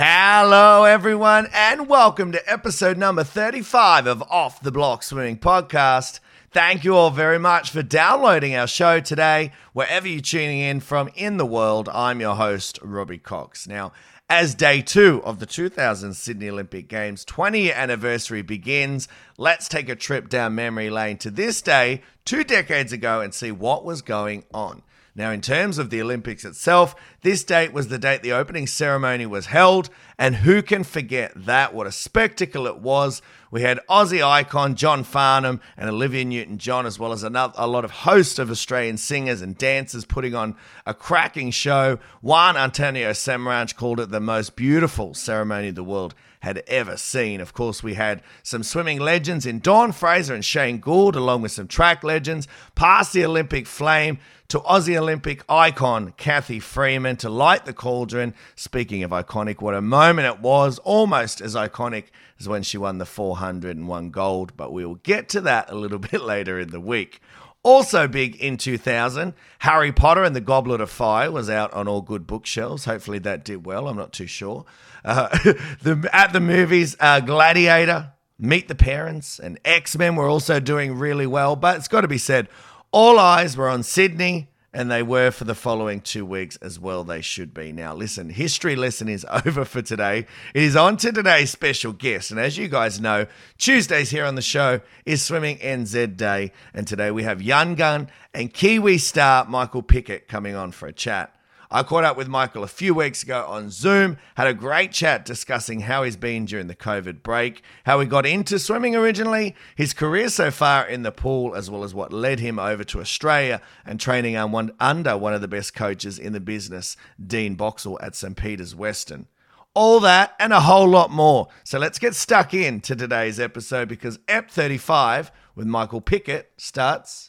Hello, everyone, and welcome to episode number 35 of Off the Block Swimming Podcast. Thank you all very much for downloading our show today, wherever you're tuning in from in the world. I'm your host, Robbie Cox. Now, as day two of the 2000 Sydney Olympic Games 20 year anniversary begins, let's take a trip down memory lane to this day, two decades ago, and see what was going on. Now, in terms of the Olympics itself, this date was the date the opening ceremony was held, and who can forget that? What a spectacle it was. We had Aussie icon John Farnham and Olivia Newton John, as well as another, a lot of hosts of Australian singers and dancers putting on a cracking show. Juan Antonio Samaranch called it the most beautiful ceremony of the world had ever seen. Of course, we had some swimming legends in Dawn Fraser and Shane Gould, along with some track legends, past the Olympic flame to Aussie Olympic icon Cathy Freeman to light the cauldron. Speaking of iconic, what a moment it was, almost as iconic as when she won the 400 and won gold, but we will get to that a little bit later in the week. Also big in 2000, Harry Potter and the Goblet of Fire was out on all good bookshelves. Hopefully that did well. I'm not too sure. Uh, the, at the movies, uh, Gladiator, Meet the Parents, and X Men were also doing really well. But it's got to be said, all eyes were on Sydney, and they were for the following two weeks as well. They should be. Now, listen, history lesson is over for today. It is on to today's special guest. And as you guys know, Tuesdays here on the show is Swimming NZ Day. And today we have Young Gun and Kiwi star Michael Pickett coming on for a chat. I caught up with Michael a few weeks ago on Zoom, had a great chat discussing how he's been during the COVID break, how he got into swimming originally, his career so far in the pool, as well as what led him over to Australia and training under one of the best coaches in the business, Dean Boxall at St. Peter's Western. All that and a whole lot more. So let's get stuck in to today's episode because EP 35 with Michael Pickett starts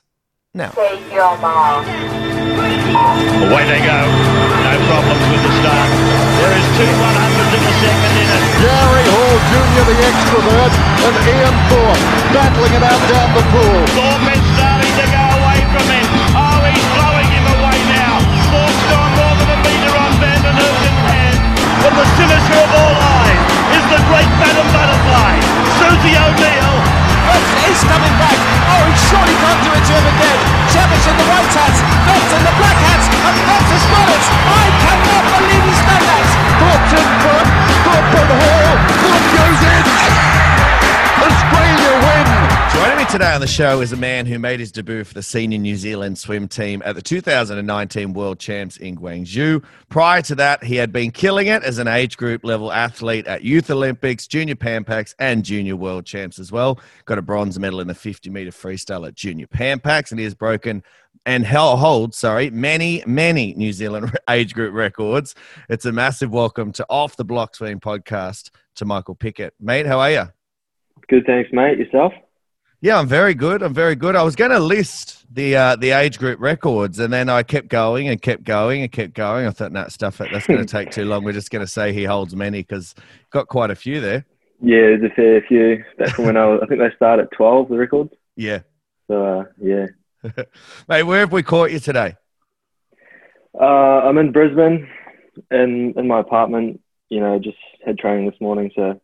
now. Take your mark. Away they go. No problems with the start. There is two 100s in the second inning. Gary Hall Jr., the extrovert, and Ian Thorpe battling it out down the pool. Thorpe is starting to go away from him. Oh, he's blowing him away now. Thorpe's gone more than a metre on Van den Heuvel's head. But the sinister of all eyes is the great Madam Butterfly, Susie O'Neill. He's coming back. Oh, he surely can't do it to him again. Savage in the white hats, Phelps in the black hats, and Phelps has got it. I cannot believe he's done that. Thorpe's in front. Thorpe and Hall. Thorpe goes today on the show is a man who made his debut for the senior New Zealand swim team at the 2019 World Champs in Gwangju. Prior to that, he had been killing it as an age group level athlete at Youth Olympics, Junior Pan Pacs, and Junior World Champs as well. Got a bronze medal in the 50 meter freestyle at Junior Pan Pacs, and he has broken and holds, sorry, many, many New Zealand age group records. It's a massive welcome to Off the Block Swing podcast to Michael Pickett. Mate, how are you? Good, thanks, mate. Yourself? Yeah, I'm very good. I'm very good. I was going to list the uh, the age group records, and then I kept going and kept going and kept going. I thought, that stuff that's going to take too long. We're just going to say he holds many because got quite a few there. Yeah, there's a fair few. That's when I was, I think they start at 12, the records. Yeah. So, uh, yeah. Mate, where have we caught you today? Uh, I'm in Brisbane, in in my apartment. You know, just had training this morning, so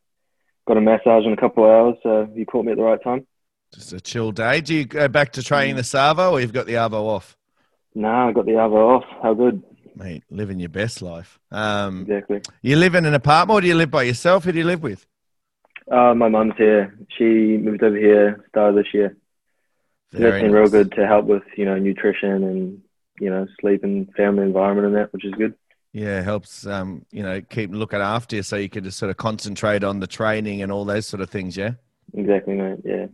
got a massage in a couple of hours. So you caught me at the right time. Just a chill day. Do you go back to training the Savo or you've got the Arvo off? Nah, I got the Arvo off. How good. Mate, living your best life. Um, Exactly. you live in an apartment or do you live by yourself? Who do you live with? Uh, my mum's here. She moved over here start of this year. So that's Very been real good to help with, you know, nutrition and, you know, sleep and family environment and that, which is good. Yeah, helps, um, you know, keep looking after you so you can just sort of concentrate on the training and all those sort of things, yeah? Exactly, mate. Yeah.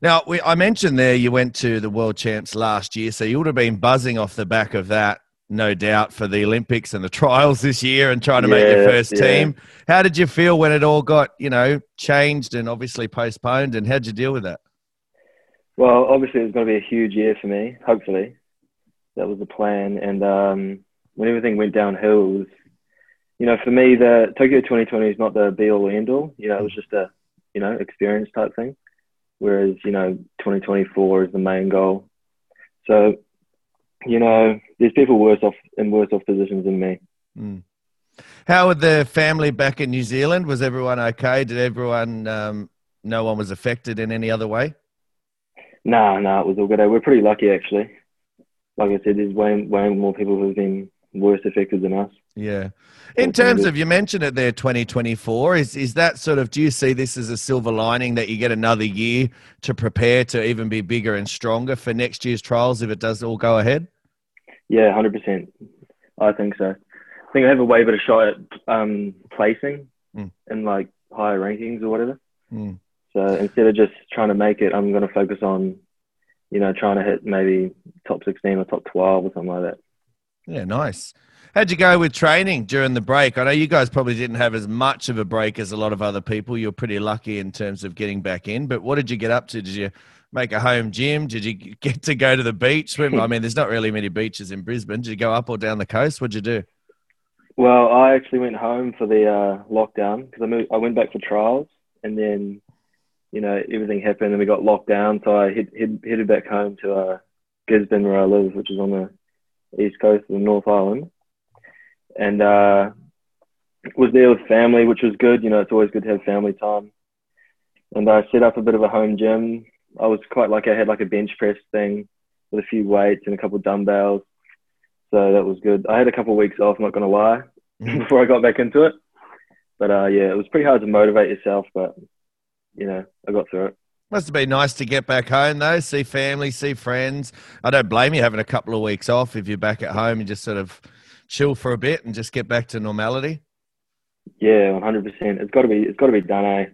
Now, we, I mentioned there you went to the World Champs last year, so you would have been buzzing off the back of that, no doubt, for the Olympics and the trials this year and trying to make your first yeah. team. How did you feel when it all got, you know, changed and obviously postponed, and how'd you deal with that? Well, obviously, it was going to be a huge year for me. Hopefully, that was the plan. And um, when everything went downhill, was, you know, for me, the Tokyo 2020 is not the be all and end all. You know, it was just a, you know, experience type thing. Whereas, you know, 2024 is the main goal. So, you know, there's people worse off in worse off positions than me. Mm. How were the family back in New Zealand? Was everyone okay? Did everyone, um, no one was affected in any other way? Nah, nah, it was all good. We're pretty lucky actually. Like I said, there's way way more people who've been worse affected than us. Yeah. In terms of you mentioned it there, 2024 is is that sort of? Do you see this as a silver lining that you get another year to prepare to even be bigger and stronger for next year's trials if it does all go ahead? Yeah, hundred percent. I think so. I think I have a way better shot at um, placing Mm. in like higher rankings or whatever. Mm. So instead of just trying to make it, I'm going to focus on, you know, trying to hit maybe top 16 or top 12 or something like that. Yeah, nice. How'd you go with training during the break? I know you guys probably didn't have as much of a break as a lot of other people. You're pretty lucky in terms of getting back in. But what did you get up to? Did you make a home gym? Did you get to go to the beach swim? I mean, there's not really many beaches in Brisbane. Did you go up or down the coast? What'd you do? Well, I actually went home for the uh, lockdown because I. I went back for trials, and then, you know, everything happened and we got locked down. So I hit, hit, headed back home to uh, Gisborne, where I live, which is on the east coast of the North Island, and uh, was there with family, which was good. You know, it's always good to have family time. And I set up a bit of a home gym. I was quite like I had like a bench press thing with a few weights and a couple of dumbbells. So that was good. I had a couple of weeks off, not gonna lie, Mhm. before I got back into it. But uh, yeah, it was pretty hard to motivate yourself, but you know, I got through it. Must have been nice to get back home though, see family, see friends. I don't blame you having a couple of weeks off if you're back at home and just sort of chill for a bit and just get back to normality. Yeah, one hundred percent. It's got to be. It's got to be done. Eh?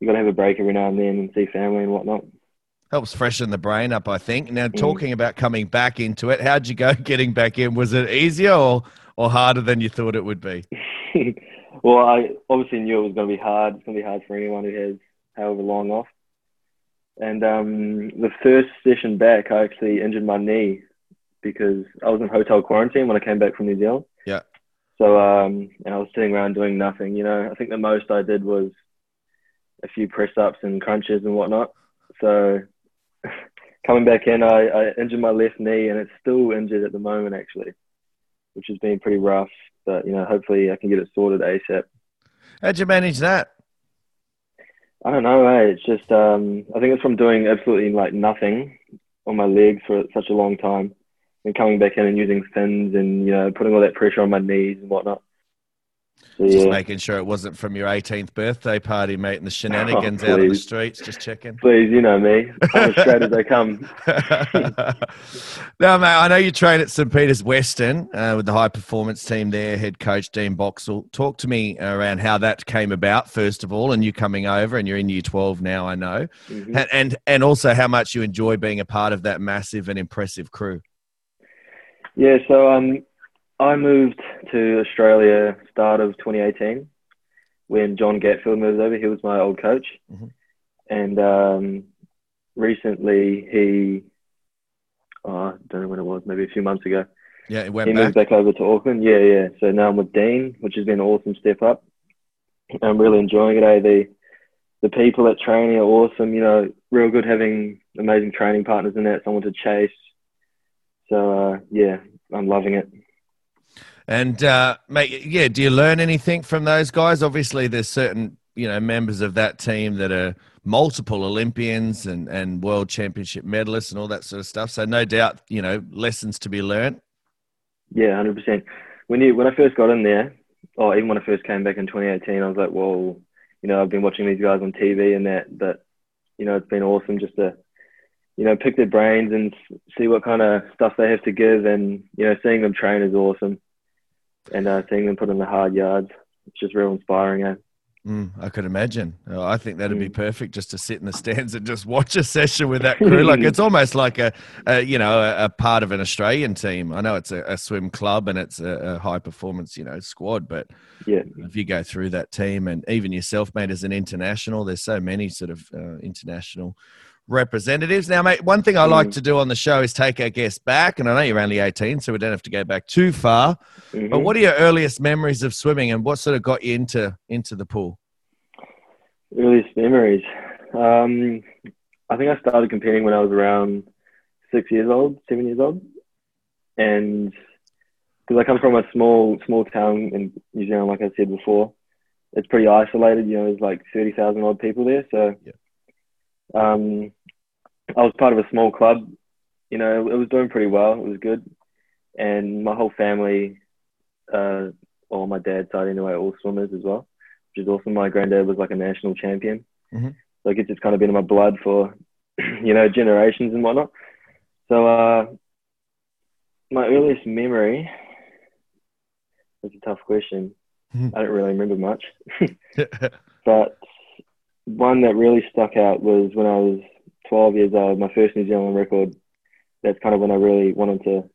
You got to have a break every now and then and see family and whatnot. Helps freshen the brain up, I think. Now, Mm. talking about coming back into it, how'd you go getting back in? Was it easier or, or harder than you thought it would be? well, I obviously knew it was going to be hard. It's going to be hard for anyone who has however long off. And um, the first session back, I actually injured my knee because I was in hotel quarantine when I came back from New Zealand. Yeah. So, um, and I was sitting around doing nothing. You know, I think the most I did was a few press ups and crunches and whatnot. So, coming back in, I, I injured my left knee, and it's still injured at the moment, actually, which has been pretty rough. But you know, hopefully, I can get it sorted ASAP. How'd you manage that? I don't know, eh? It's just um, I think it's from doing absolutely like nothing on my legs for such a long time, and coming back in and using fins and you know putting all that pressure on my knees and whatnot. Just making sure it wasn't from your 18th birthday party, mate, and the shenanigans out on the Oh, streets. Just checking. please, you know me, I'm as straight as they come. now, mate, I know you train at St. Peter's Western uh, with the high performance team there, head coach Dean Boxall. Talk to me around how that came about, first of all, and you coming over, and you're in year 12 now, I know, Mhm. and, and and also how much you enjoy being a part of that massive and impressive crew. Yeah, so um, I moved to Australia start of 2018 when John Gatfield moved over. He was my old coach, Mhm. and um, recently he, oh, I don't know when it was, maybe a few months ago, Yeah, it he went moved back. back over to Auckland. Yeah, yeah. So now I'm with Dean, which has been an awesome step up. I'm really enjoying it. Eh? The the people at training are awesome. You know, real good having amazing training partners in that, someone to chase. So uh, yeah, I'm loving it. And uh, mate, yeah, do you learn anything from those guys? Obviously, there's certain you know members of that team that are multiple Olympians and and world championship medalists and all that sort of stuff. So no doubt, you know, lessons to be learned. Yeah, hundred percent. When you when I first got in there, or even when I first came back in 2018, I was like, well, you know, I've been watching these guys on TV and that, but you know, it's been awesome just to, you know, pick their brains and see what kind of stuff they have to give, and you know, seeing them train is awesome, and uh, seeing them put in the hard yards, it's just real inspiring. Eh? Mm, I could imagine. Oh, I think that'd be Mm. perfect just to sit in the stands and just watch a session with that crew. like it's almost like a, a you know, a, a part of an Australian team. I know it's a, a swim club and it's a, a high performance, you know, squad, but Yeah, if you go through that team and even yourself, mate, as an international, there's so many sort of uh, international representatives. Now, mate, one thing I like Mm. to do on the show is take our guests back, and I know you're only 18, so we don't have to go back too far. But Mhm. what are your earliest memories of swimming, and what sort of got you into into the pool? earliest memories. Um, I think I started competing when I was around six years old, seven years old, and because I come from a small small town in New Zealand, like I said before. It's pretty isolated. You know, there's like thirty thousand odd people there. So, um, I was part of a small club. You know, it was doing pretty well. It was good, and my whole family, uh, or my dad's side anyway, all swimmers as well, which is awesome. My granddad was like a national champion, Mhm. so I guess it's kind of been in my blood for, you know, generations and whatnot. So, uh, my earliest memory. That's a tough question. Mhm. I don't really remember much, but one that really stuck out was when I was 12 years old, my first New Zealand record. That's kind of when I really wanted to,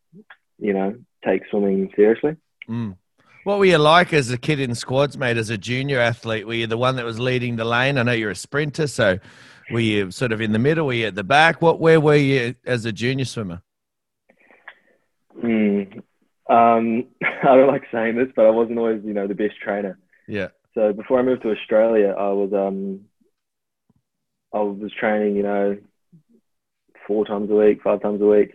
you know, take swimming seriously. Mm. What were you like as a kid in squads, mate? As a junior athlete, were you the one that was leading the lane? I know you're a sprinter, so were you sort of in the middle? Were you at the back? What? Where were you as a junior swimmer? Mm. Um, I don't like saying this, but I wasn't always, you know, the best trainer. Yeah. So before I moved to Australia, I was um, I was training, you know, four times a week, five times a week,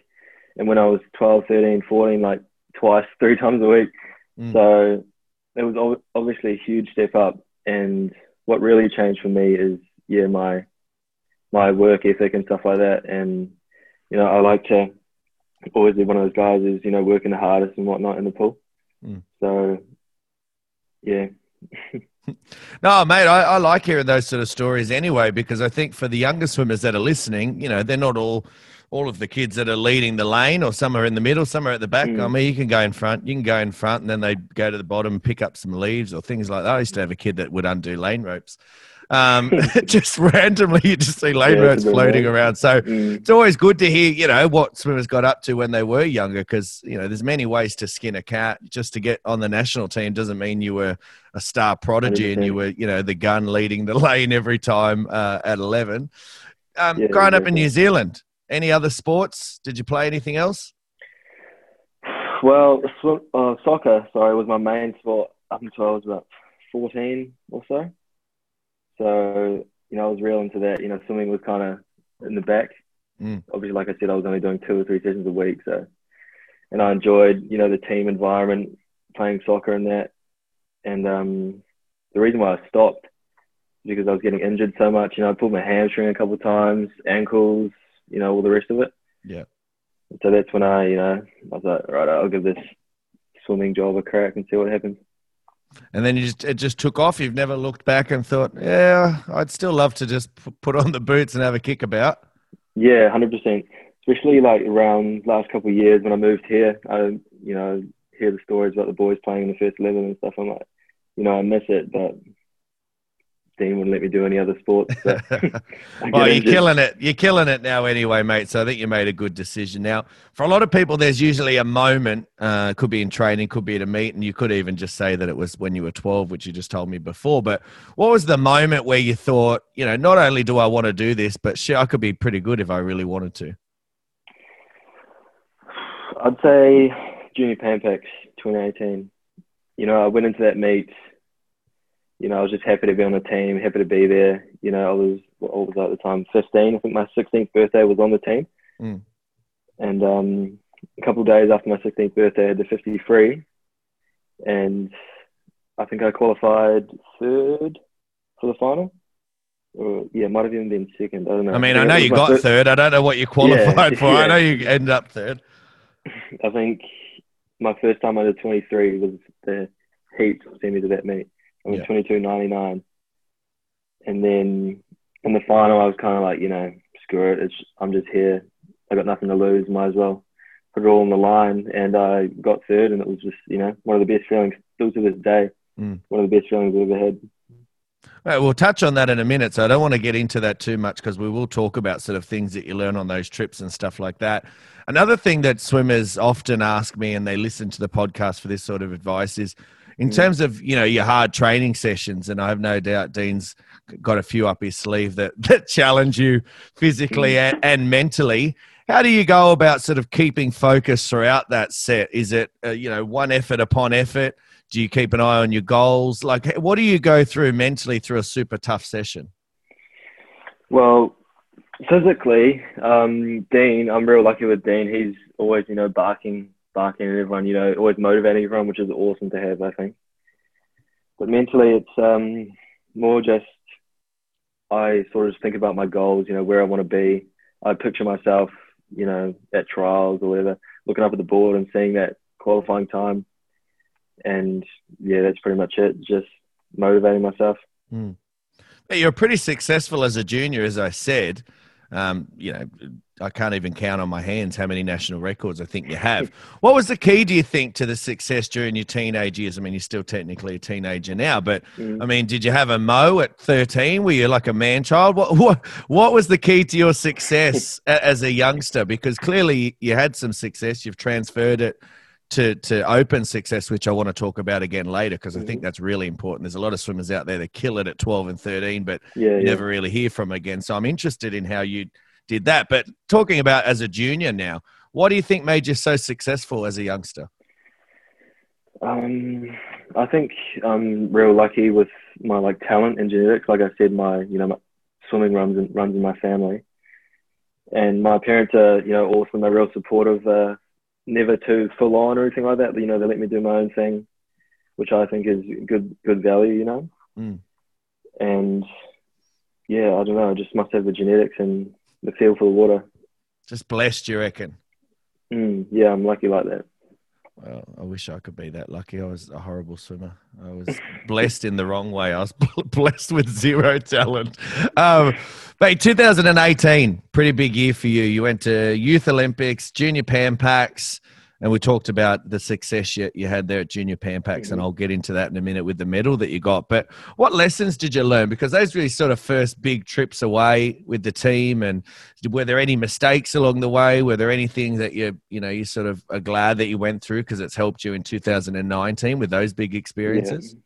and when I was 12, 13, 14, like twice, three times a week. Mm. So it was obviously a huge step up. And what really changed for me is, yeah, my my work ethic and stuff like that. And you know, I like to always be one of those guys who's you know working the hardest and whatnot in the pool. Mm. So yeah. No, mate, I, I like hearing those sort of stories anyway, because I think for the younger swimmers that are listening, you know, they're not all all of the kids that are leading the lane, or some are in the middle, some are at the back. Mm. I mean, you can go in front, you can go in front, and then they go to the bottom and pick up some leaves or things like that. I used to have a kid that would undo lane ropes. Um, just randomly, you just see lane Yeah, ropes it's a bit floating weird. around. So Mm. it's always good to hear, you know, what swimmers got up to when they were younger, because you know, there's many ways to skin a cat. Just to get on the national team doesn't mean you were a star prodigy and you were, you know, the gun leading the lane every time uh, at 11. Um, Yeah, growing up in. New Zealand, any other sports? Did you play anything else? Well, sw- uh, soccer, sorry, was my main sport up until I was about 14 or so. So, you know, I was real into that. You know, swimming was kind of in the back. Mm. Obviously, like I said, I was only doing two or three sessions a week. So, and I enjoyed, you know, the team environment, playing soccer and that. And um, the reason why I stopped because I was getting injured so much. You know, I pulled my hamstring a couple of times, ankles, you know, all the rest of it. Yeah. So that's when I, you know, I was like, right, I'll give this swimming job a crack and see what happens. And then you just it just took off. You've never looked back and thought, yeah, I'd still love to just put on the boots and have a kick about. Yeah, hundred percent. Especially like around last couple of years when I moved here, I, you know, hear the stories about the boys playing in the first eleven and stuff. I'm like, you know, I miss it, but Dean wouldn't let me do any other sports. So well, you're injured. killing it. You're killing it now, anyway, mate. So I think you made a good decision. Now, for a lot of people, there's usually a moment. Uh, could be in training, could be at a meet, and you could even just say that it was when you were 12, which you just told me before. But what was the moment where you thought, you know, not only do I want to do this, but shit, I could be pretty good if I really wanted to. I'd say Junior Pacs 2018. You know, I went into that meet. You know, I was just happy to be on the team, happy to be there. You know, I was what was I at the time? 15. I think my 16th birthday was on the team. Mm. And um, a couple of days after my 16th birthday, I had the 53, and I think I qualified third for the final. Or yeah, it might have even been second. I don't know. I mean, think I know you got first- third. I don't know what you qualified Yeah, for. I know you ended up third. I think my first time under 23 was the heat sent me to that meet. I was Yeah. 22.99. And then in the final, I was kind of like, you know, screw it. It's, I'm just here. I got nothing to lose. Might as well put it all on the line. And I got third, and it was just, you know, one of the best feelings still to this day. Mm. One of the best feelings I've ever had. Right, we'll touch on that in a minute. So I don't want to get into that too much because we will talk about sort of things that you learn on those trips and stuff like that. Another thing that swimmers often ask me and they listen to the podcast for this sort of advice is in terms of, you know, your hard training sessions. And I have no doubt Dean's got a few up his sleeve that, that challenge you physically and, and mentally. How do you go about sort of keeping focus throughout that set? Is it, uh, you know, one effort upon effort? Do you keep an eye on your goals? Like, what do you go through mentally through a super tough session? Well, physically, um, Dean, I'm real lucky with Dean. He's always, you know, barking, sparking in everyone, you know, always motivating everyone, which is awesome to have, I think. But mentally, it's um, more just I sort of think about my goals, you know, where I want to be. I picture myself, you know, at trials or whatever, looking up at the board and seeing that qualifying time. And yeah, that's pretty much it. Just motivating myself. Mm. You're pretty successful as a junior, as I said. Um, you know, I can't even count on my hands how many national records I think you have. What was the key, do you think, to the success during your teenage years? I mean, you're still technically a teenager now, but mm. I mean, did you have a mo at 13? Were you like a man child? What what what was the key to your success as a youngster? Because clearly you had some success. You've transferred it to to open success, which I want to talk about again later because I think mm. that's really important. There's a lot of swimmers out there that kill it at 12 and 13, but yeah, you yeah. never really hear from again. So I'm interested in how you did that. But talking about as a junior now, what do you think made you so successful as a youngster? Um, I think I'm real lucky with my like talent and genetics. Like I said, my you know my swimming runs in, runs in my family, and my parents are you know awesome. They're real supportive. Uh, never too full on or anything like that. But you know they let me do my own thing, which I think is good good value. You know, mm. and yeah, I don't know. I just must have the genetics and the feel for the water. Just blessed, you reckon? Mm, yeah, I'm lucky like that. Well, I wish I could be that lucky. I was a horrible swimmer. I was blessed in the wrong way. I was blessed with zero talent. Um, but 2018, pretty big year for you. You went to Youth Olympics, Junior Pan Pacs, and we talked about the success you, you had there at Junior Pan Pacs, mm-hmm. and I'll get into that in a minute with the medal that you got. But what lessons did you learn? Because those were sort of first big trips away with the team, and were there any mistakes along the way? Were there anything that you you know you sort of are glad that you went through because it's helped you in 2019 with those big experiences?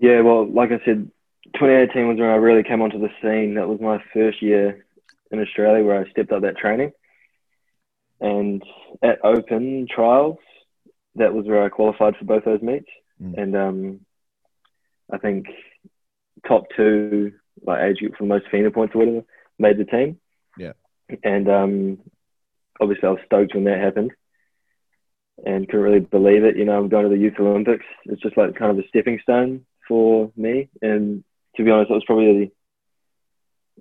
Yeah. yeah, well, like I said, 2018 was when I really came onto the scene. That was my first year in Australia where I stepped up that training and at Open trials, that was where I qualified for both those meets. Mm. And um, I think top two, like age group for most FINA points or whatever, made the team. Yeah. And um, obviously, I was stoked when that happened and couldn't really believe it. You know, I'm going to the Youth Olympics. It's just like kind of a stepping stone for me. And to be honest, it was probably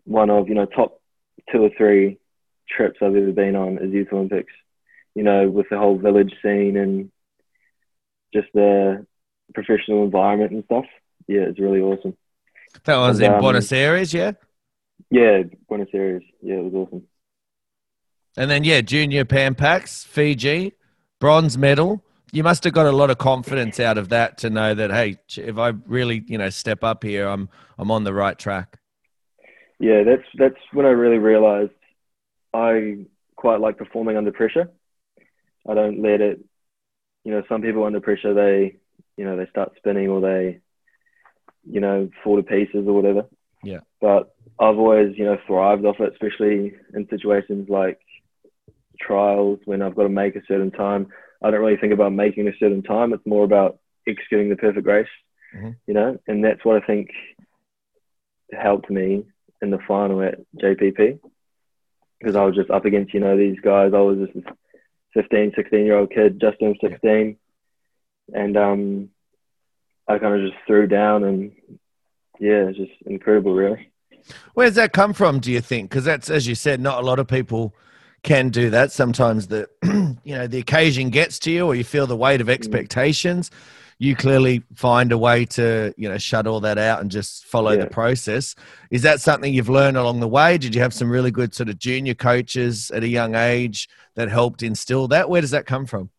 one of, you know, top two or three trips I've ever been on is Youth Olympics. You know, with the whole village scene and just the professional environment and stuff. Yeah, it's really awesome. That was and, in um, Buenos Aires, yeah. Yeah, Buenos Aires. Yeah, it was awesome. And then yeah, Junior Pan Pacs, Fiji, bronze medal. You must have got a lot of confidence out of that to know that hey, if I really you know step up here, I'm I'm on the right track. Yeah, that's that's when I really realized I quite like performing under pressure. I don't let it, you know, some people under pressure, they, you know, they start spinning or they, you know, fall to pieces or whatever. Yeah. But I've always, you know, thrived off it, especially in situations like trials when I've got to make a certain time. I don't really think about making a certain time. It's more about executing the perfect race, mm-hmm. you know, and that's what I think helped me in the final at JPP because I was just up against, you know, these guys. I was just a 15, 16 year old kid, just turned 16. And um, I kind of just threw down and yeah, it's just incredible, really. Where does that come from, do you think? Because that's, as you said, not a lot of people can do that. Sometimes the, you know, the occasion gets to you or you feel the weight of mm. expectations. Mm you clearly find a way to you know shut all that out and just follow yeah. the process. Is that something you've learned along the way? Did you have some really good sort of junior coaches at a young age that helped instill that? Where does that come from?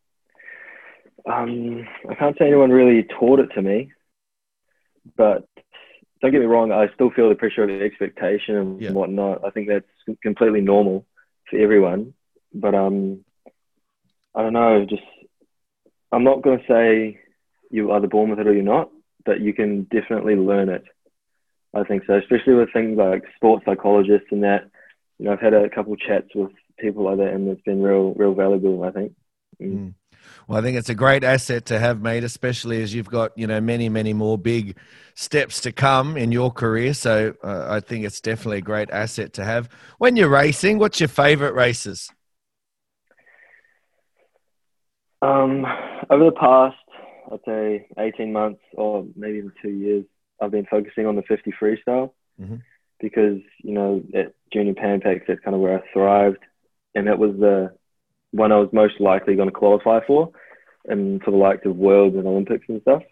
Um, i can't say anyone really taught it to me but don't get me wrong i still feel the pressure of the expectation and yeah. whatnot. I think that's completely normal for everyone but um i don't know just i'm not going to say you either born with it or you're not, but you can definitely learn it. I think so, especially with things like sports psychologists and that. You know, I've had a couple chats with people like that, and it's been real, real valuable. I think. Mm. Mm. Well, I think it's a great asset to have, mate, especially as you've got you know many, many more big steps to come in your career. So uh, I think it's definitely a great asset to have. When you're racing, what's your favourite races? Um, over the past, I'd say 18 months or maybe even two years, I've been focusing on the 50 freestyle Mhm. because, you know, at Junior Pan Pacs, that's kind of where I thrived. And that was the one I was most likely going to qualify for and for the likes of Worlds and Olympics and stuff.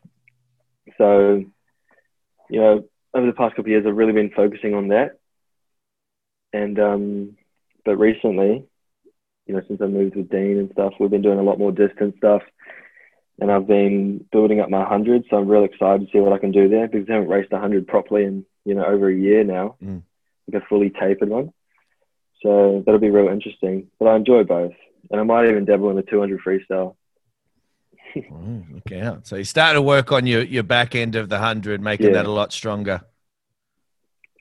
So, you know, over the past couple of years, I've really been focusing on that. And, um, but recently, you know, since I moved with Dean and stuff, we've been doing a lot more distance stuff. And I've been building up my 100, so I'm real excited to see what I can do there because I haven't raced 100 properly in, you know, over a year now, Mm. like a fully tapered one. So that'll be real interesting. But I enjoy both. And I might even dabble in the 200 freestyle. Mm, look out. So you start to work on your, your back end of the 100, making Yeah. that a lot stronger.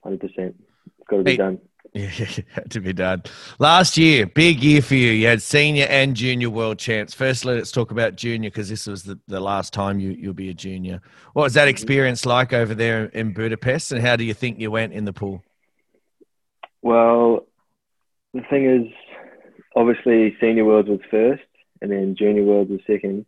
100%. It's got to be Hey. done. Yeah, had to be done. Last year, big year for you. You had senior and junior world champs. Firstly, let's talk about junior because this was the, the last time you, you'll be a junior. What was that experience like over there in Budapest, and how do you think you went in the pool? Well, the thing is, obviously, senior worlds was first, and then junior worlds was second.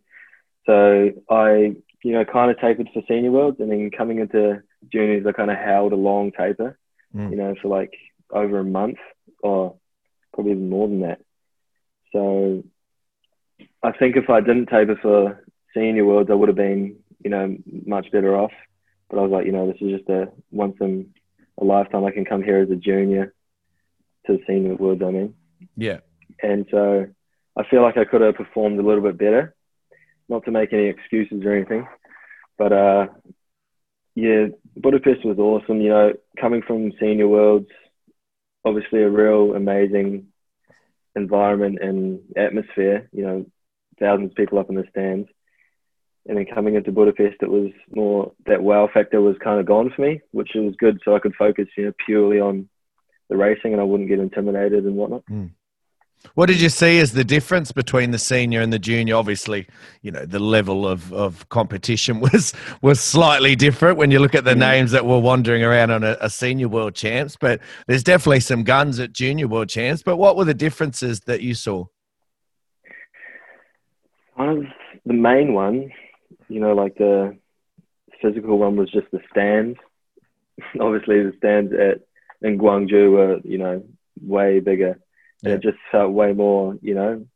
So I, you know, kind of tapered for senior worlds, and then coming into juniors, I kind of held a long taper, Mm. you know, for like over a month or probably even more than that. So I think if I didn't taper for senior worlds, I would have been, you know, much better off. But I was like, you know, this is just a once in a lifetime. I can come here as a junior to the senior worlds. I mean, Yeah. and so I feel like I could have performed a little bit better. Not to make any excuses or anything, but uh, yeah, Budapest was awesome. You know, coming from senior worlds, obviously a real amazing environment and atmosphere. You know, thousands of people up in the stands. And then coming into Budapest, it was more that wow factor was kind of gone for me, which was good. So I could focus, you know, purely on the racing, and I wouldn't get intimidated and whatnot. Hmm. What did you see as the difference between the senior and the junior? Obviously, you know the level of, of competition was was slightly different when you look at the mm. names that were wandering around on a, a senior world champs. But there's definitely some guns at junior world champs. But what were the differences that you saw? One of the main ones, you know, like the physical one was just the stands. Obviously, the stands at in Gwangju were, you know, way bigger. It just felt way more, you know,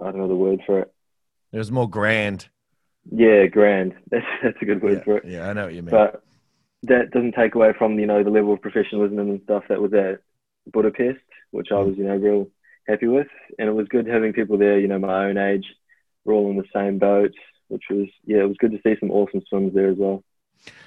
I don't know the word for it. It was more grand. Yeah, grand. That's that's a good word Yeah, for it. yeah, I know what you mean. But that doesn't take away from you know the level of professionalism and stuff that was at Budapest, which I mm. was you know real happy with, and it was good having people there, you know, my own age, we're all in the same boat, which was yeah, it was good to see some awesome swims there as well.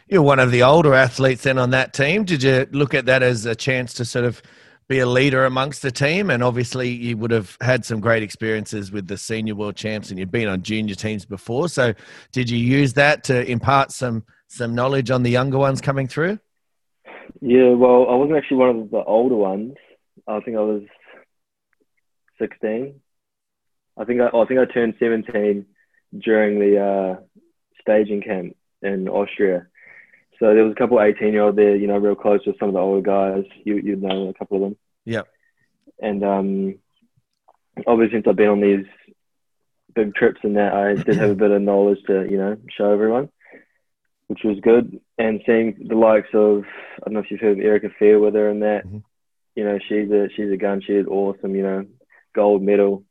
You're one of the older athletes then on that team. Did you look at that as a chance to sort of be a leader amongst the team? And obviously, you would have had some great experiences with the senior world champs, and you'd been on junior teams before. So, did you use that to impart some some knowledge on the younger ones coming through? Yeah, well, I wasn't actually one of the older ones. I think I was 16. I think I, I think I turned 17 during the uh, staging camp in Austria. So there was a couple 18 year old there, you know, real close with some of the older guys. You you'd know a couple of them. Yeah. And um, obviously, since I've been on these big trips and that, I did have a bit of knowledge to you know show everyone, which was good. And seeing the likes of I don't know if you've heard of Erika Fairweather and that, Mhm. you know, she's a she's a gun. She is awesome. You know, gold medal.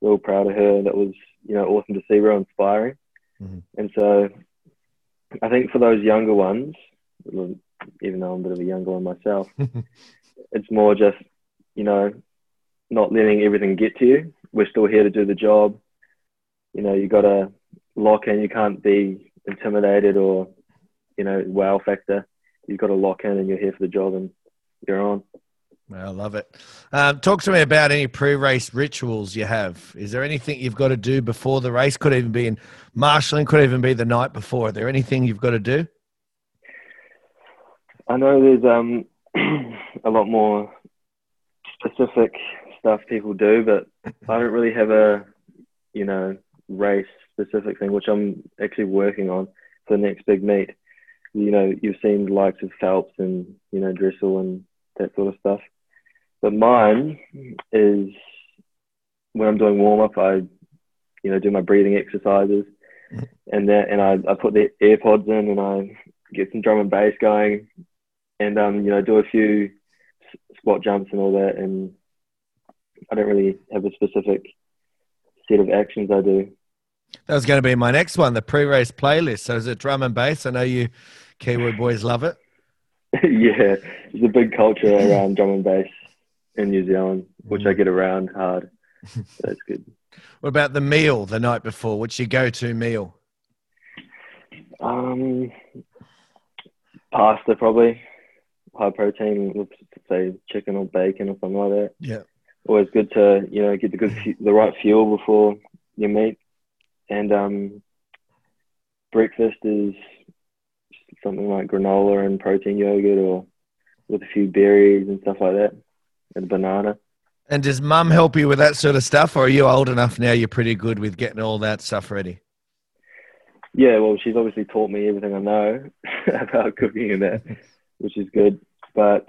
Real proud of her. That was you know awesome to see. Real inspiring. Mhm. And so, I think for those younger ones, even though I'm a bit of a younger one myself, it's more just you know not letting everything get to you. We're still here to do the job. You know, you got to lock in. You can't be intimidated or, you know, wow factor. You've got to lock in and you're here for the job and you're on. I love it. Um, talk to me about any pre-race rituals you have. Is there anything you've got to do before the race? Could even be in marshalling. Could even be the night before. Are there anything you've got to do? I know there's um a lot more specific stuff people do, but I don't really have a, you know, race specific thing, which I'm actually working on for the next big meet. You know, you've seen the likes of Phelps and, you know, Dressel and that sort of stuff. But mine is when I'm doing warm up, I you know, do my breathing exercises, and then and I, I put the AirPods in and I get some drum and bass going, and um, you know, do a few squat jumps and all that, and I don't really have a specific set of actions I do. That was going to be my next one, the pre-race playlist. So is it drum and bass? I know you Kiwi boys love it. yeah, there's a big culture around drum and bass in New Zealand, which I get around hard. So that's good. What about the meal the night before? What's your go-to meal? Um, pasta probably, high protein, say chicken or bacon or something like that. Yeah. Always good to you know get the good the right fuel before your meet, and um, breakfast is something like granola and protein yogurt or with a few berries and stuff like that, and banana. And does mum help you with that sort of stuff, or are you old enough now you're pretty good with getting all that stuff ready? Yeah, well, she's obviously taught me everything I know about cooking and that, which is good. But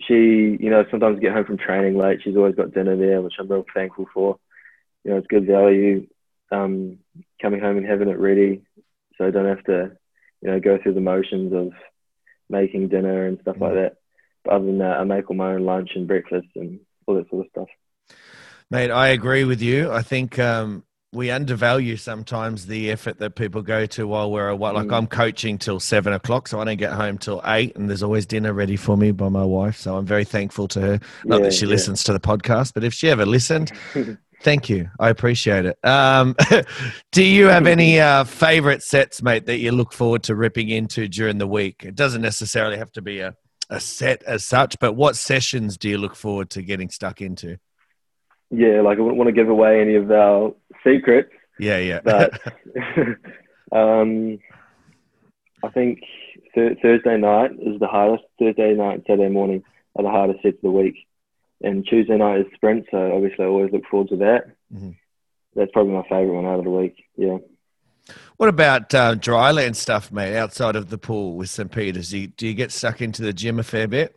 she, you know, sometimes get home from training late. She's always got dinner there, which I'm real thankful for. You know, it's good value um, coming home and having it ready, so I don't have to, you know, go through the motions of making dinner and stuff like that. But other than that, I make all my own lunch and breakfast and all that sort of stuff. Mate, I agree with you. I think um, we undervalue sometimes the effort that people go to while we're away. Like I'm coaching till seven o'clock, so I don't get home till eight, and there's always dinner ready for me by my wife. So I'm very thankful to her. Not Yeah, that she yeah. listens to the podcast, but if she ever listened, thank you. I appreciate it. Um, do you have any uh, favorite sets, mate, that you look forward to ripping into during the week? It doesn't necessarily have to be a, a set as such, but what sessions do you look forward to getting stuck into? Yeah, like I wouldn't want to give away any of our secrets, Yeah, yeah. but um, I think th- Thursday night is the hardest. Thursday night and Saturday morning are the hardest sets of the week. And Tuesday night is sprint, so obviously I always look forward to that. Mhm. That's probably my favourite one out of the week. Yeah. What about uh, dryland stuff, mate? Outside of the pool with St. Peter's, do you, do you get stuck into the gym a fair bit?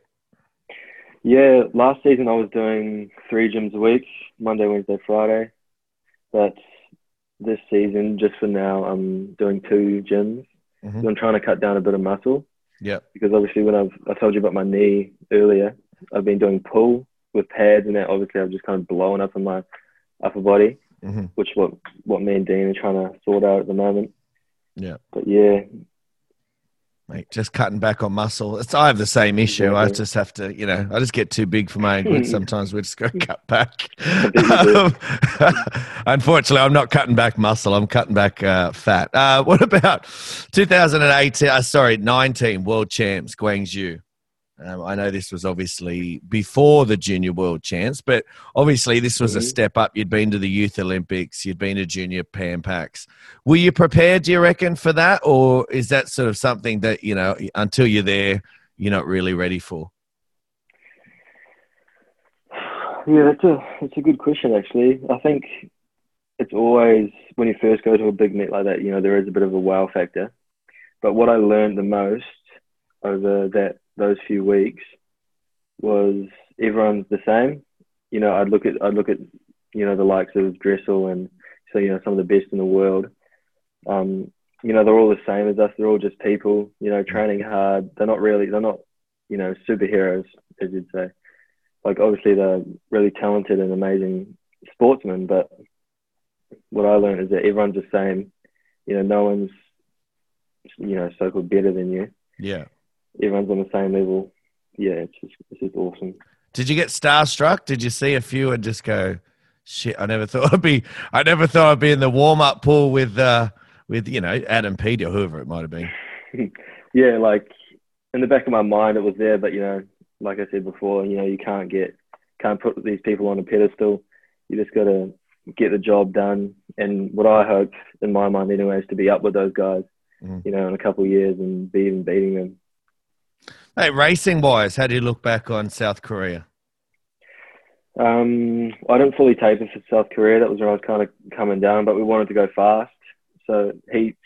Yeah, last season I was doing three gyms a week, Monday, Wednesday, Friday. But this season, just for now, I'm doing two gyms. Mhm. So I'm trying to cut down a bit of muscle Yeah. because obviously when I've I told you about my knee earlier, I've been doing pull with pads and that obviously I've just kind of blown up in my upper body, Mhm. which what what me and Dean are trying to sort out at the moment. Yeah. But yeah, Mate, just cutting back on muscle. It's, I have the same issue. I Exactly. just have to, you know, I just get too big for my own good. Sometimes we just go cut back. bet you do. Um, unfortunately, I'm not cutting back muscle. I'm cutting back uh, fat. Uh, what about 2018? Uh, sorry, 19 World Champs, Gwangju. Um, I know this was obviously before the Junior World Champs, but obviously this was a Mhm. step up. You'd been to the Youth Olympics, you'd been to Junior Pan Pacs. Were you prepared, do you reckon, for that? Or is that sort of something that, you know, until you're there, you're not really ready for? Yeah, that's a that's a good question actually. I think it's always when you first go to a big meet like that, you know, there is a bit of a wow factor. But what I learned the most over that those few weeks was everyone's the same. You know, I'd look at I'd look at you know the likes of Dressel and so you know some of the best in the world. Um, you know, they're all the same as us. They're all just people. You know, training hard. They're not really. They're not. You know, superheroes, as you'd say like obviously they're really talented and amazing sportsmen, but what I learned is that everyone's the same. You know, no one's you know so-called better than you. Yeah. Everyone's on the same level. Yeah, it's just it's just awesome. Did you get starstruck? Did you see a few and just go, shit, I never thought I'd be, I never thought I'd be in the warm up pool with, uh, with, you know, Adam or whoever it might have been. yeah, like in the back of my mind it was there, but you know, like I said before, you know, you can't get can't put these people on a pedestal. You just gotta get the job done. And what I hope in my mind anyway is to be up with those guys, Mhm. you know, in a couple of years and be even beating them. Hey, racing wise, how do you look back on South Korea? Um, I didn't fully taper for South Korea. That was when I was kind of coming down, but we wanted to go fast. So heats,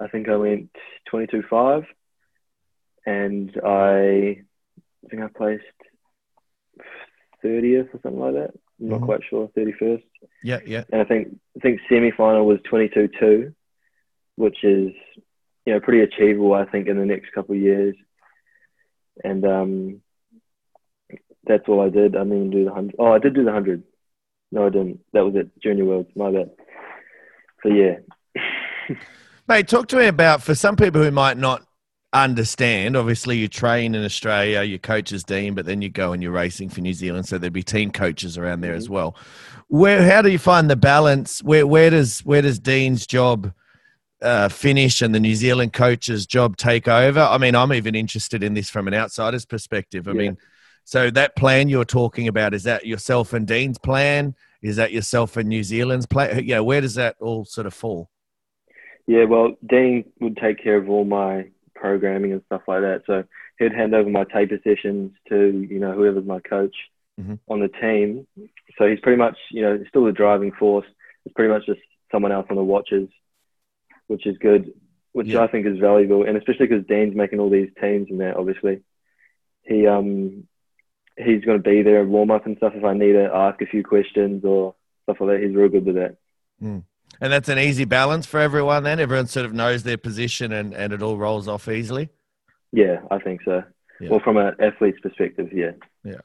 I think I went 22.5 and I, I think I placed 30th or something like that. I'm not Mhm. quite sure. Thirty first. Yeah, yeah. and I think I think semi final was twenty two two, which is you know pretty achievable I think in the next couple of years, and um, that's all I did. I didn't even do the hundred. Oh, I did do the hundred. No, I didn't. That was it. Junior Worlds. My bad. So yeah, Mate, talk to me about for some people who might not understand. Obviously, you train in Australia, your coach is Dean, but then you go and you're racing for New Zealand, so there'd be team coaches around there as well. Where, how do you find the balance? Where, where does where does Dean's job uh, finish and the New Zealand coach's job take over? I mean, I'm even interested in this from an outsider's perspective. I Yeah. mean, so that plan you're talking about is that yourself and Dean's plan? Is that yourself and New Zealand's plan? Yeah, where does that all sort of fall? yeah. Well, Dean would take care of all my programming and stuff like that. So he'd hand over my taper sessions to you know whoever's my coach Mhm. on the team. So he's pretty much you know still the driving force. It's pretty much just someone else on the watches, which is good, which Yeah. I think is valuable, and especially because Dean's making all these teams and that. Obviously, he um he's going to be there and warm up and stuff if I need to ask a few questions or stuff like that. He's real good with that. And that's an easy balance for everyone then? Everyone sort of knows their position and, and it all rolls off easily? Yeah, I think so. Yeah. Well, from an athlete's perspective, yeah. yeah.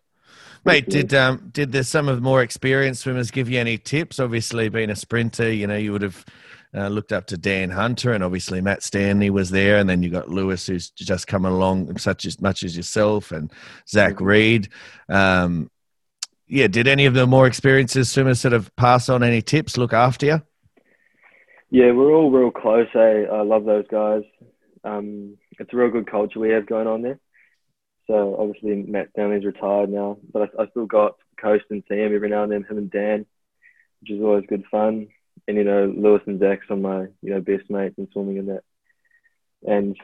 Mate, did um did the, some of the more experienced swimmers give you any tips? Obviously, being a sprinter, you know, you would have uh, looked up to Dan Hunter, and obviously Matt Stanley was there, and then you got Lewis, who's just come along, such as much as yourself, and Zach Mhm. Reid. Um, yeah, did any of the more experienced swimmers sort of pass on any tips, look after you? Yeah, we're all real close. Eh? I love those guys. Um, it's a real good culture we have going on there. So obviously Matt Stanley's retired now, but I, I still got Coast and Sam every now and then, him and Dan, which is always good fun. And you know, Lewis and Zach are my you know best mates in swimming and that. And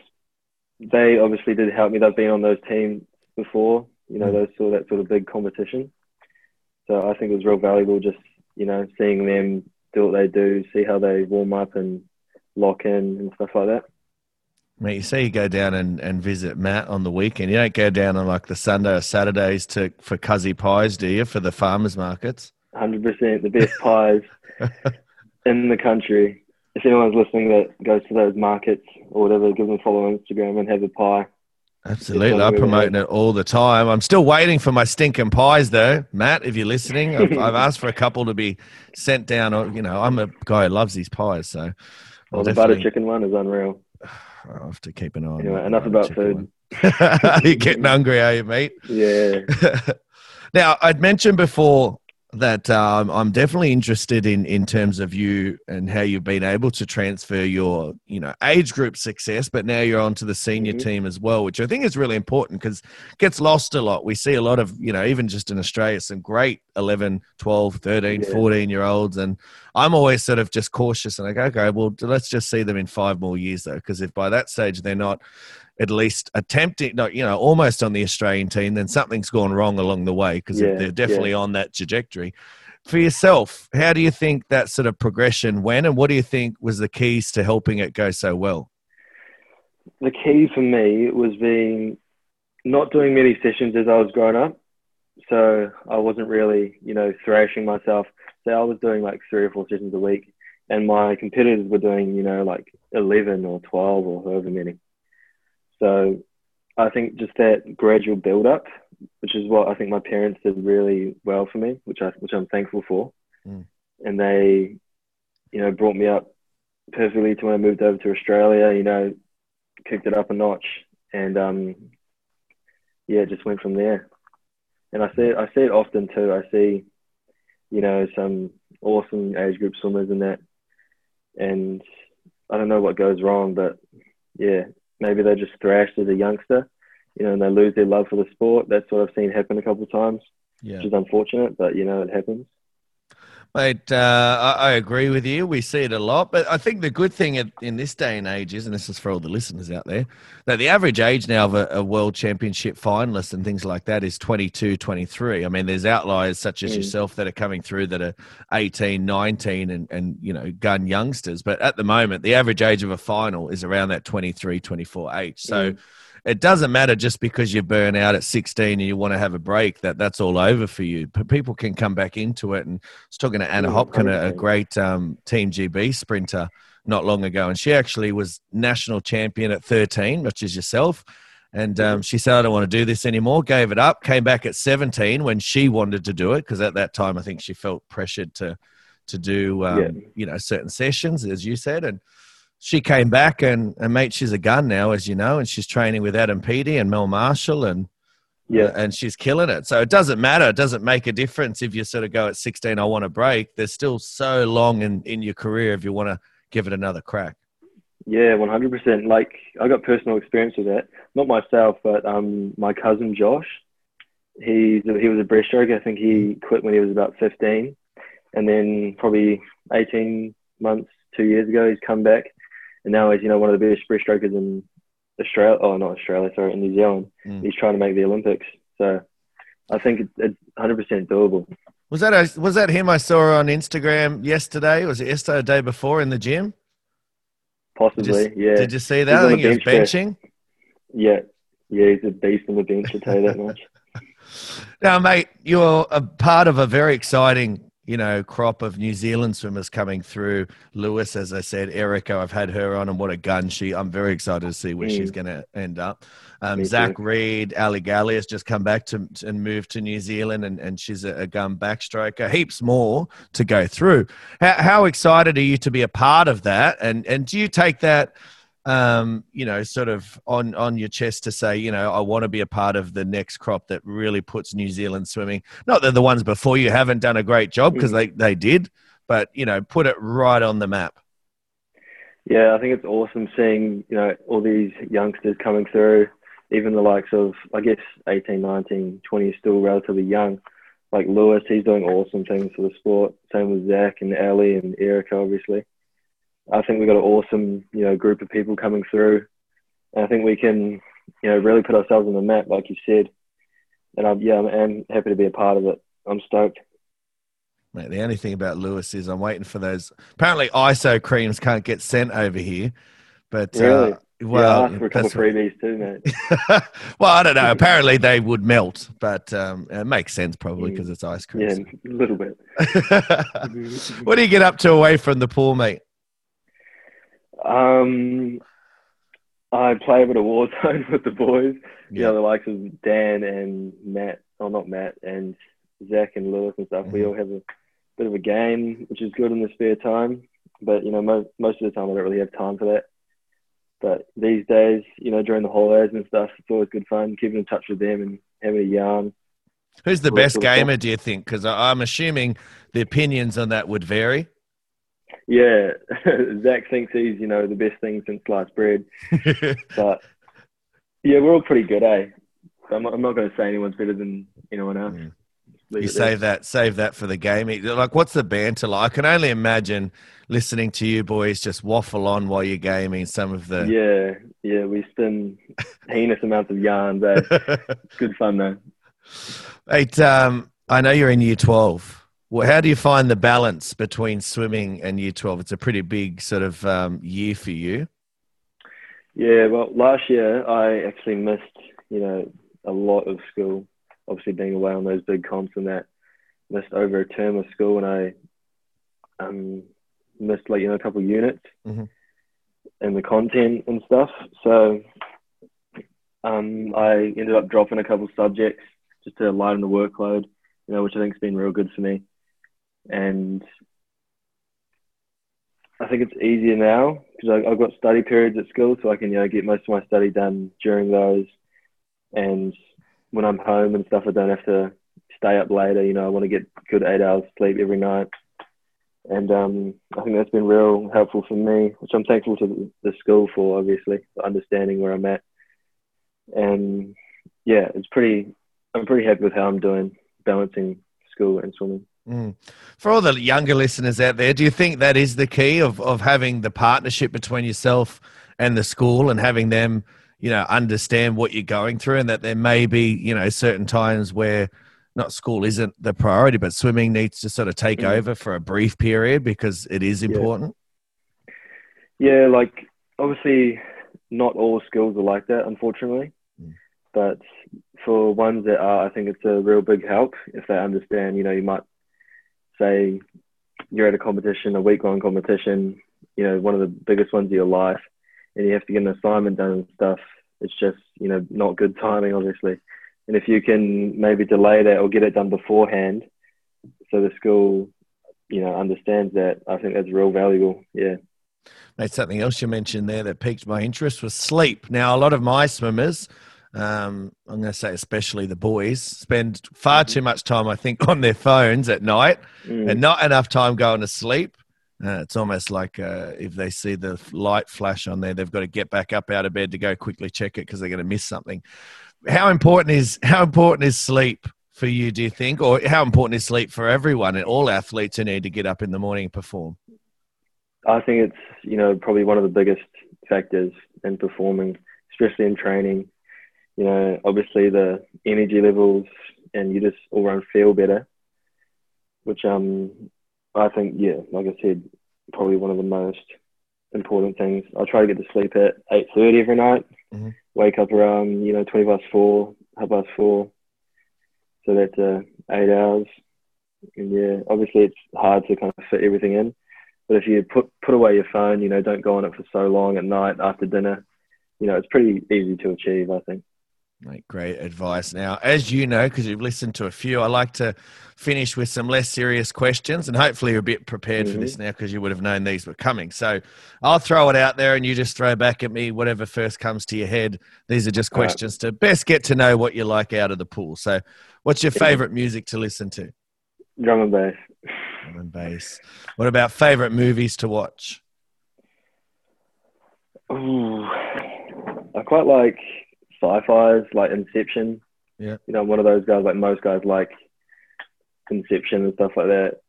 they obviously did help me. They've been on those teams before, you know, Mm. those sort that sort of big competition. So I think it was real valuable just you know seeing them do what they do, see how they warm up and lock in and stuff like that. Mate, you say you go down and, and visit Matt on the weekend. You don't go down on like the Sunday or Saturdays to for cuzzy pies, do you? For the farmers markets. Hundred percent, the best pies in the country. If anyone's listening that goes to those markets or whatever, give them a follow on Instagram and have a pie. Absolutely, I'm promoting it all the time. I'm still waiting for my stinking pies, though, Matt. If you're listening, I've, I've asked for a couple to be sent down. Or you know, I'm a guy who loves these pies, so Well, the butter chicken one is unreal. I'll have to keep an eye on. Anyway, enough about food. you're getting hungry, are you, mate? Yeah, now, I'd mentioned before that um, I'm definitely interested in in terms of you and how you've been able to transfer your you know age group success, but now you're onto the senior Mhm. team as well, which I think is really important because gets lost a lot. We see a lot of you know even just in Australia some great 11, 12, 13, Yeah. 14 year olds, and I'm always sort of just cautious and I go, okay, well let's just see them in five more years though, because if by that stage they're not at least attempting, no, you know, almost on the Australian team, then something's gone wrong along the way because Yeah, they're definitely on that trajectory. For yourself, how do you think that sort of progression went, and what do you think was the keys to helping it go so well? the key for me was being not doing many sessions as I was growing up. So I wasn't really, you know, thrashing myself. So I was doing like three or four sessions a week, and my competitors were doing, you know, like 11 or 12 or however many. So I think just that gradual build up, which is what I think my parents did really well for me, which I which I'm thankful for. Mm. And they, you know, brought me up perfectly to when I moved over to Australia. You know, kicked it up a notch, and um, yeah, it just went from there. And I see it, I see it often too. I see, you know, some awesome age group swimmers in that, and I don't know what goes wrong, but yeah, maybe they're just thrashed as a youngster, you know, and they lose their love for the sport. That's what I've seen happen a couple of times, Yeah. which is unfortunate, but you know, it happens. Mate, uh, I, I agree with you. We see it a lot, but I think the good thing in, in this day and age is, and this is for all the listeners out there, that the average age now of a, a world championship finalist and things like that is 22, 23. I mean, there's outliers such as Mm. yourself that are coming through that are 18, 19 and, and, you know, gun youngsters. But at the moment, the average age of a final is around that 23, 24 age. So Mm. It doesn't matter just because you burn out at 16 and you want to have a break that that's all over for you. But people can come back into it. And I was talking to Anna Hopkin, a, a great um, Team GB sprinter, not long ago, and she actually was national champion at 13, which is yourself. And um, she said, I don't want to do this anymore. Gave it up. Came back at 17 when she wanted to do it because at that time I think she felt pressured to to do um, Yeah. you know certain sessions, as you said. And she came back and, and mate, she's a gun now, as you know, and she's training with Adam Peaty and Mel Marshall and Yeah. and she's killing it. So it doesn't matter. It doesn't make a difference if you sort of go at 16, I want to break. There's still so long in, in your career if you want to give it another crack. Yeah, one hundred percent. Like I got personal experience with that. Not myself, but um, my cousin Josh. He's he was a breaststroker. I think he quit when he was about fifteen, and then probably eighteen months, two years ago, he's come back, and now he's you know one of the best breaststrokers in Australia. Oh, not Australia, sorry, in New Zealand. Mm. He's trying to make the Olympics. So I think it's- it's hundred percent doable. Was that a, was that him I saw on Instagram yesterday? Was it yesterday the day before in the gym? Did Possibly, you, yeah. Did you see He's that? I think he was press. benching. Yeah, yeah, he's a beast on the bench. I tell you that much. Now, mate, you're a part of a very exciting, you know, crop of New Zealand swimmers coming through. Lewis, as I said, Erika, I've had her on, and what a gun she! I'm very excited to see where Mm. she's going to end up. Um, Zach. Reid, Ali Galyer has just come back to and moved to New Zealand, and, and she's a, a gun backstroker. Heaps more to go through. How, how excited are you to be a part of that? And and do you take that? Um, you know, sort of on on your chest to say, you know, I want to be a part of the next crop that really puts New Zealand swimming. Not that the ones before you haven't done a great job because they they did, but you know, put it right on the map. Yeah, I think it's awesome seeing, you know, all these youngsters coming through, even the likes of, I guess, 18, 19, 20 is still relatively young. Like Lewis, he's doing awesome things for the sport. Same with Zach and Ali and Erika, obviously. I think we've got an awesome, you know, group of people coming through. And I think we can, you know, really put ourselves on the map, like you said. And I'm, yeah, I'm, happy to be a part of it. I'm stoked. Mate, the only thing about Lewis is I'm waiting for those. Apparently, ISO creams can't get sent over here, but Really? uh, yeah, well, asked for a couple freebies too, mate. well, I don't know. Apparently, they would melt, but um, it makes sense probably Mm. because it's ice cream. Yeah, a little bit. what do you get up to away from the pool, mate? Um, I play a bit of Warzone with the boys. You know, the likes of Dan and Matt, oh, not Matt, and Zach and Lewis and stuff. We Mhm. all have a bit of a game, which is good in the spare time. But, you know, most, most of the time I don't really have time for that. But these days, you know, during the holidays and stuff, it's always good fun keeping in touch with them and having a yarn. Who's the best sort of stuff. gamer, do you think? Because I'm assuming the opinions on that would vary. Yeah, Zach thinks he's, you know, the best thing since sliced bread. But yeah, we're all pretty good, eh? I'm not, I'm not going to say anyone's better than anyone else. Leave you there. save that, save that for the game. Like, what's the banter like? I can only imagine listening to you boys just waffle on while you're gaming. Some of the Yeah, yeah, we spin heinous amounts of yarns. Eh? It's good fun though. Mate, um, I know you're in year 12. Well, how do you find the balance between swimming and year 12? It's a pretty big sort of um, year for you. Yeah, well, last year I actually missed, you know, a lot of school. Obviously, being away on those big comps and that, missed over a term of school, and I um missed like you know a couple of units Mhm. and the content and stuff. So um, I ended up dropping a couple of subjects just to lighten the workload, you know, which I think's been real good for me. And I think it's easier now because I've got study periods at school, so I can you know get most of my study done during those. And when I'm home and stuff, I don't have to stay up later. You know, I want to get good eight hours sleep every night. And um, I think that's been real helpful for me, which I'm thankful to the school for, obviously, for understanding where I'm at. And yeah, it's pretty. I'm pretty happy with how I'm doing, balancing school and swimming. For all the younger listeners out there, do you think that is the key of, of having the partnership between yourself and the school and having them, you know, understand what you're going through and that there may be, you know, certain times where not school isn't the priority, but swimming needs to sort of take Mm. over for a brief period because it is important? Yeah, like obviously, not all schools are like that, unfortunately. Mm. But for ones that are, I think it's a real big help if they understand. You know, you might say you're at a competition, a week-long competition. You know, one of the biggest ones of your life, and you have to get an assignment done and stuff. It's just you know not good timing, obviously. And if you can maybe delay that or get it done beforehand, so the school, you know, understands that, I think that's real valuable. Yeah. Mate, something else you mentioned there that piqued my interest was sleep. Now, a lot of my swimmers, um, I'm going to say especially the boys, spend far too much time, I think, on their phones at night Mm. and not enough time going to sleep. Uh, it's almost like uh, if they see the light flash on there, they've got to get back up out of bed to go quickly check it because they're going to miss something. How important is how important is sleep for you? Do you think, or how important is sleep for everyone and all athletes who need to get up in the morning and perform? I think it's you know probably one of the biggest factors in performing, especially in training. You know, obviously the energy levels and you just all around feel better, which um I think yeah, like I said, probably one of the most important things. I try to get to sleep at eight thirty every night. Mhm. Wake up around you know twenty past four, half past four. So that's uh, eight hours. And yeah, obviously it's hard to kind of fit everything in. But if you put put away your phone, you know, don't go on it for so long at night after dinner, you know, it's pretty easy to achieve, I think. Mate, great advice. Now, as you know, because you've listened to a few, I like to finish with some less serious questions, and hopefully you're a bit prepared for this mm-hmm. now because you would have known these were coming. So I'll throw it out there, and you just throw back at me whatever first comes to your head. These are just All right. questions to best get to know what you like out of the pool. So, what's your favorite music to listen to? Drum and bass. Drum and bass. What about favorite movies to watch? Ooh, I quite like sci-fi's, like Inception. Yeah. You know, I'm one of those guys. Like most guys like Inception and stuff like that.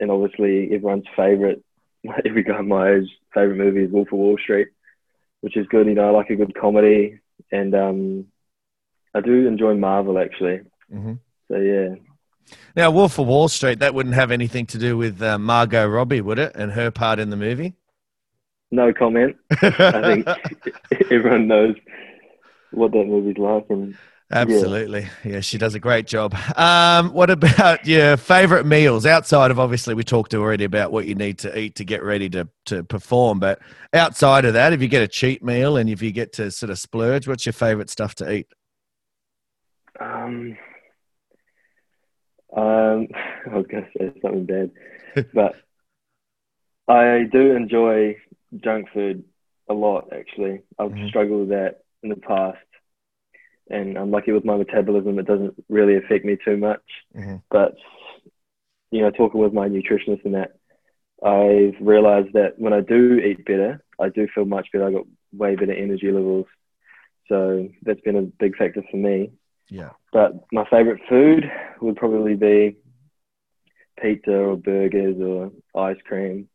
And obviously, everyone's favorite, every guy my age, favorite movie is Wolf of Wall Street, which is good. You know, I like a good comedy, and um, I do enjoy Marvel actually. Mhm. So yeah, Now, Wolf of Wall Street, that wouldn't have anything to do with uh, Margot Robbie, would it? And her part in the movie? no comment. I think everyone knows what that movie's like, and Absolutely. Yeah. she does a great job. Um, what about your favorite meals outside of obviously we talked already about what you need to eat to get ready to, to perform, but outside of that, if you get a cheat meal and if you get to sort of splurge, what's your favorite stuff to eat? Um, um, I was going to say something bad, but I do enjoy junk food a lot. Actually, I've Mhm. struggled with that in the past, and I'm lucky with my metabolism; it doesn't really affect me too much. Mhm. But you know, talking with my nutritionist and that, I've realized that when I do eat better, I do feel much better. I got way better energy levels, so that's been a big factor for me. Yeah. But my favorite food would probably be pizza or burgers or ice cream.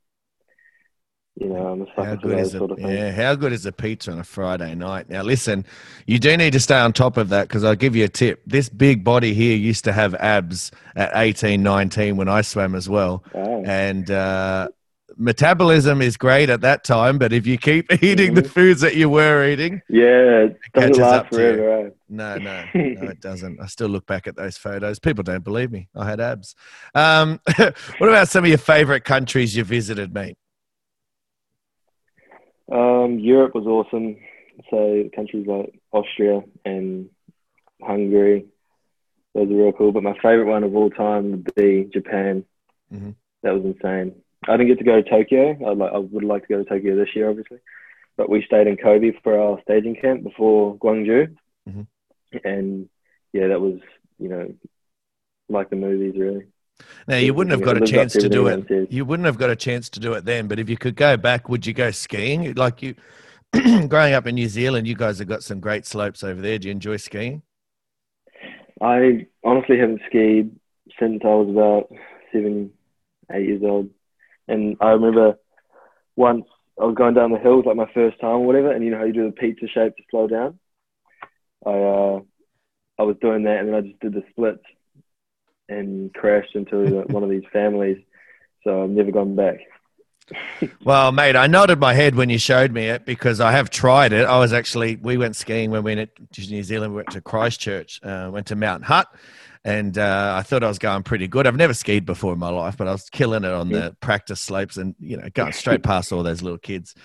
You know, I'm a How sucker for good those is a, sort of things. yeah, how good is a pizza on a Friday night? Now, listen, you do need to stay on top of that because I'll give you a tip. This big body here used to have abs at 18, 19 when I swam as well. Oh, and uh, metabolism is great at that time. But if you keep eating the foods that you were eating, yeah, it doesn't last up to you. forever. eh? no, no, no, it doesn't. I still look back at those photos. People don't believe me. I had abs. Um, what about some of your favorite countries you visited, mate? Um, Europe was awesome. So countries like Austria and Hungary, those are real cool. But my favorite one of all time would be Japan. Mhm. That was insane. I didn't get to go to Tokyo. I'd like, I would like to go to Tokyo this year, obviously. But we stayed in Kobe for our staging camp before Gwangju, Mhm. and yeah, that was you know like the movies really. Now, you wouldn't have got a chance to do it. You wouldn't have got a chance to do it then. But if you could go back, would you go skiing? Like you, growing up in New Zealand, you guys have got some great slopes over there. Do you enjoy skiing? I honestly haven't skied since I was about seven, eight years old, and I remember once I was going down the hills like my first time or whatever, and you know how you do the pizza shape to slow down. I uh, I was doing that, and then I just did the splits and crashed into one of these families. So I've never gone back. Well, mate, I nodded my head when you showed me it because I have tried it. I was actually, we went skiing when we went to New Zealand. We went to Christchurch, uh, went to Mount Hutt, and uh, I thought I was going pretty good. I've never skied before in my life, but I was killing it on the practice slopes and, you know, going straight past all those little kids.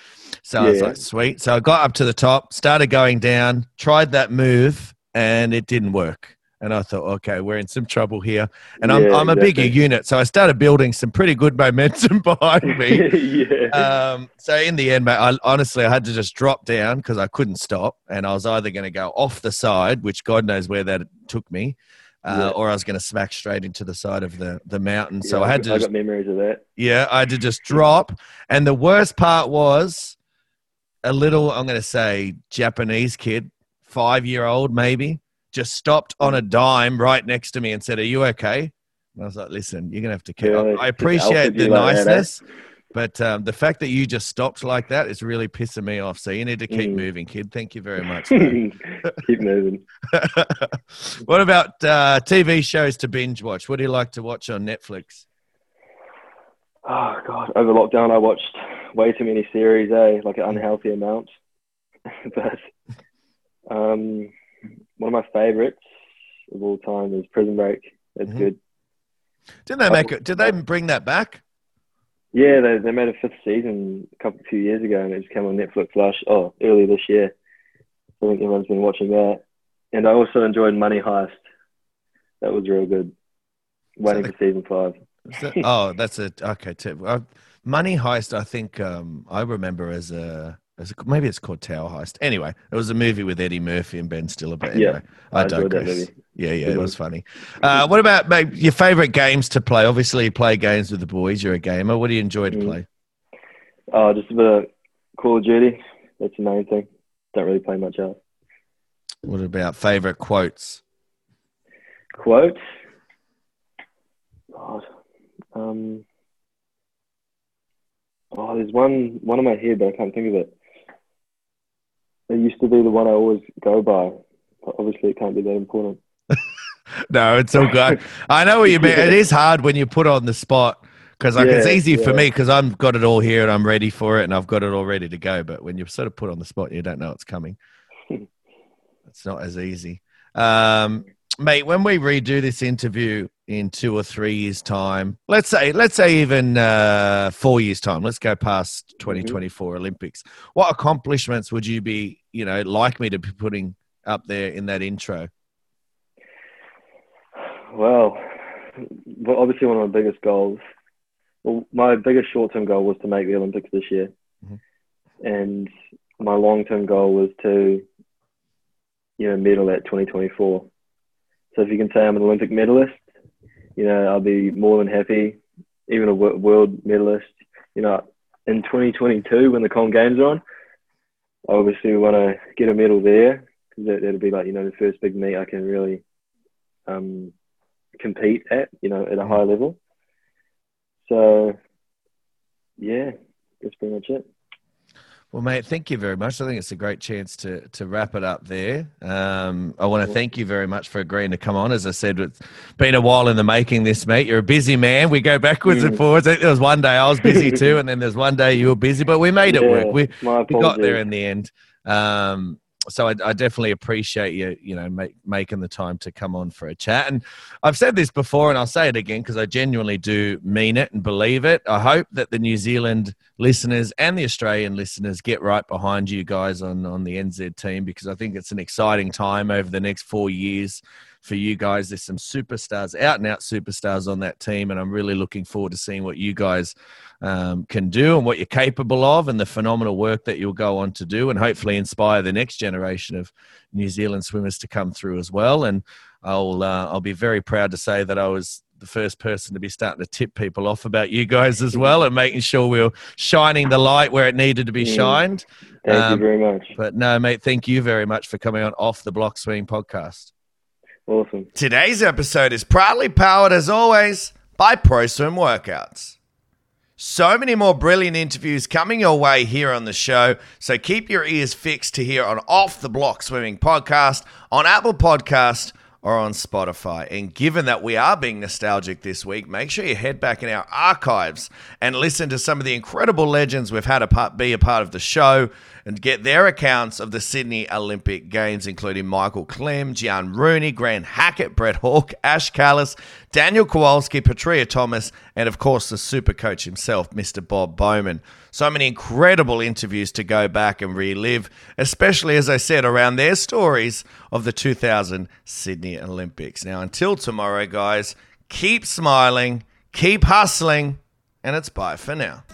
So I was like, sweet. So I got up to the top, started going down, tried that move, and it didn't work. And I thought, okay, we're in some trouble here. And I'm, Yeah, I'm a bigger unit. So I started building some pretty good momentum behind me. yeah. Um, so in the end, mate, I, honestly, I had to just drop down because I couldn't stop, and I was either going to go off the side, which God knows where that took me, uh, Yeah. or I was going to smack straight into the side of the the mountain. So I had to I just, got memories of that. yeah, I had to just drop. And the worst part was a little, I'm going to say, Japanese kid, five year old maybe, just stopped on a dime right next to me and said, "Are you okay?" And I was like, "Listen, you're going to have to keep." Yeah, I, appreciate the like that, eh? niceness. But um, the fact that you just stopped like that is really pissing me off. So you need to keep Mm. moving, kid. Thank you very much. Keep moving. what about uh, TV shows to binge watch? What do you like to watch on Netflix? Oh god, over lockdown I watched way too many series, eh? Like an unhealthy amount. but um, one of my favorites of all time is Prison Break. It's Mhm. good. Didn't they make it? Did they bring that back? Yeah, they they made a fifth season a couple few years ago, and it just came on Netflix last oh earlier this year. I think everyone's been watching that, and I also enjoyed Money Heist. That was real good. Waiting for season five. That- oh, that's a okay. Tip. Uh, Money Heist. I think um, I remember as a, a maybe it's called Tower Heist. Anyway, it was a movie with Eddie Murphy and Ben Stiller. But Yeah, anyway, I, I digress. Yeah, yeah, it was funny. Uh, what about maybe your favorite games to play? Obviously, you play games with the boys. You're a gamer. What do you enjoy to Mm. play? Oh, just a bit of Call of Duty. That's the main thing. Don't really play much else. What about favorite quotes? Quote. God. Um. Oh, there's one one in my head, but I can't think of it. It used to be the one I always go by. But obviously, it can't be that important. No, it's all good. I know what you mean. It is hard when you put on the spot because like it's Yeah, easy for me because I've got it all here and I'm ready for it and I've got it all ready to go. But when you're sort of put on the spot, you don't know it's coming. it's not as easy, um, mate. When we redo this interview in two or three years' time, let's say, let's say even uh, four years' time. Let's go past 2024 Olympics. What accomplishments would you be, you know, like me to be putting up there in that intro? Well, well, obviously, one of my biggest goals. Well, my biggest short-term goal was to make the Olympics this year, Mhm. and my long-term goal was to, you know, medal at 2024. So if you can say I'm an Olympic medalist, you know, I'll be more than happy. Even a world medalist, you know, in 2022 when the Com Games are on, I obviously want to get a medal there because that, that'll be like you know the first big meet I can really um, compete at, you know, at a high level. So, yeah, that's pretty much it. Well, mate, thank you very much. I think it's a great chance to to wrap it up there. Um, I want to thank you very much for agreeing to come on. As I said, it's been a while in the making. This, mate. You're a busy man. We go backwards and Mm. forwards. There was one day I was busy too, and then there's one day you were busy, but we made it Yeah, work. We we got there in the end. Um, so I, I definitely appreciate you, you know, make, making the time to come on for a chat. And I've said this before, and I'll say it again because I genuinely do mean it and believe it. I hope that the New Zealand listeners and the Australian listeners get right behind you guys on on the NZ team because I think it's an exciting time over the next four years for you guys. There's some superstars, out and out superstars on that team, and I'm really looking forward to seeing what you guys um, can do and what you're capable of, and the phenomenal work that you'll go on to do, and hopefully inspire the next generation of New Zealand swimmers to come through as well. And I'll uh, I'll be very proud to say that I was the first person to be starting to tip people off about you guys as well, and making sure we are shining the light where it needed to be Mm. shined. Thank Um, you very much. But no, mate, thank you very much for coming on off the Block Swimming podcast. Awesome. Today's episode is proudly powered, as always, by ProSwim Workouts. So many more brilliant interviews coming your way here on the show. So keep your ears fixed to hear on Off the Block Swimming Podcast, on Apple Podcast, or on Spotify. And given that we are being nostalgic this week, make sure you head back in our archives and listen to some of the incredible legends we've had a part, be a part of the show and get their accounts of the Sydney Olympic Games, including Michael Klim, Giaan Rooney, Grant Hackett, Brett Hawke, Ash Callus, Daniel Kowalski, Petria Thomas, and of course the super coach himself, Mr. Bob Bowman. So many incredible interviews to go back and relive, especially as I said, around their stories of the 2000 Sydney Olympics. Now, until tomorrow, guys, keep smiling, keep hustling, and it's bye for now.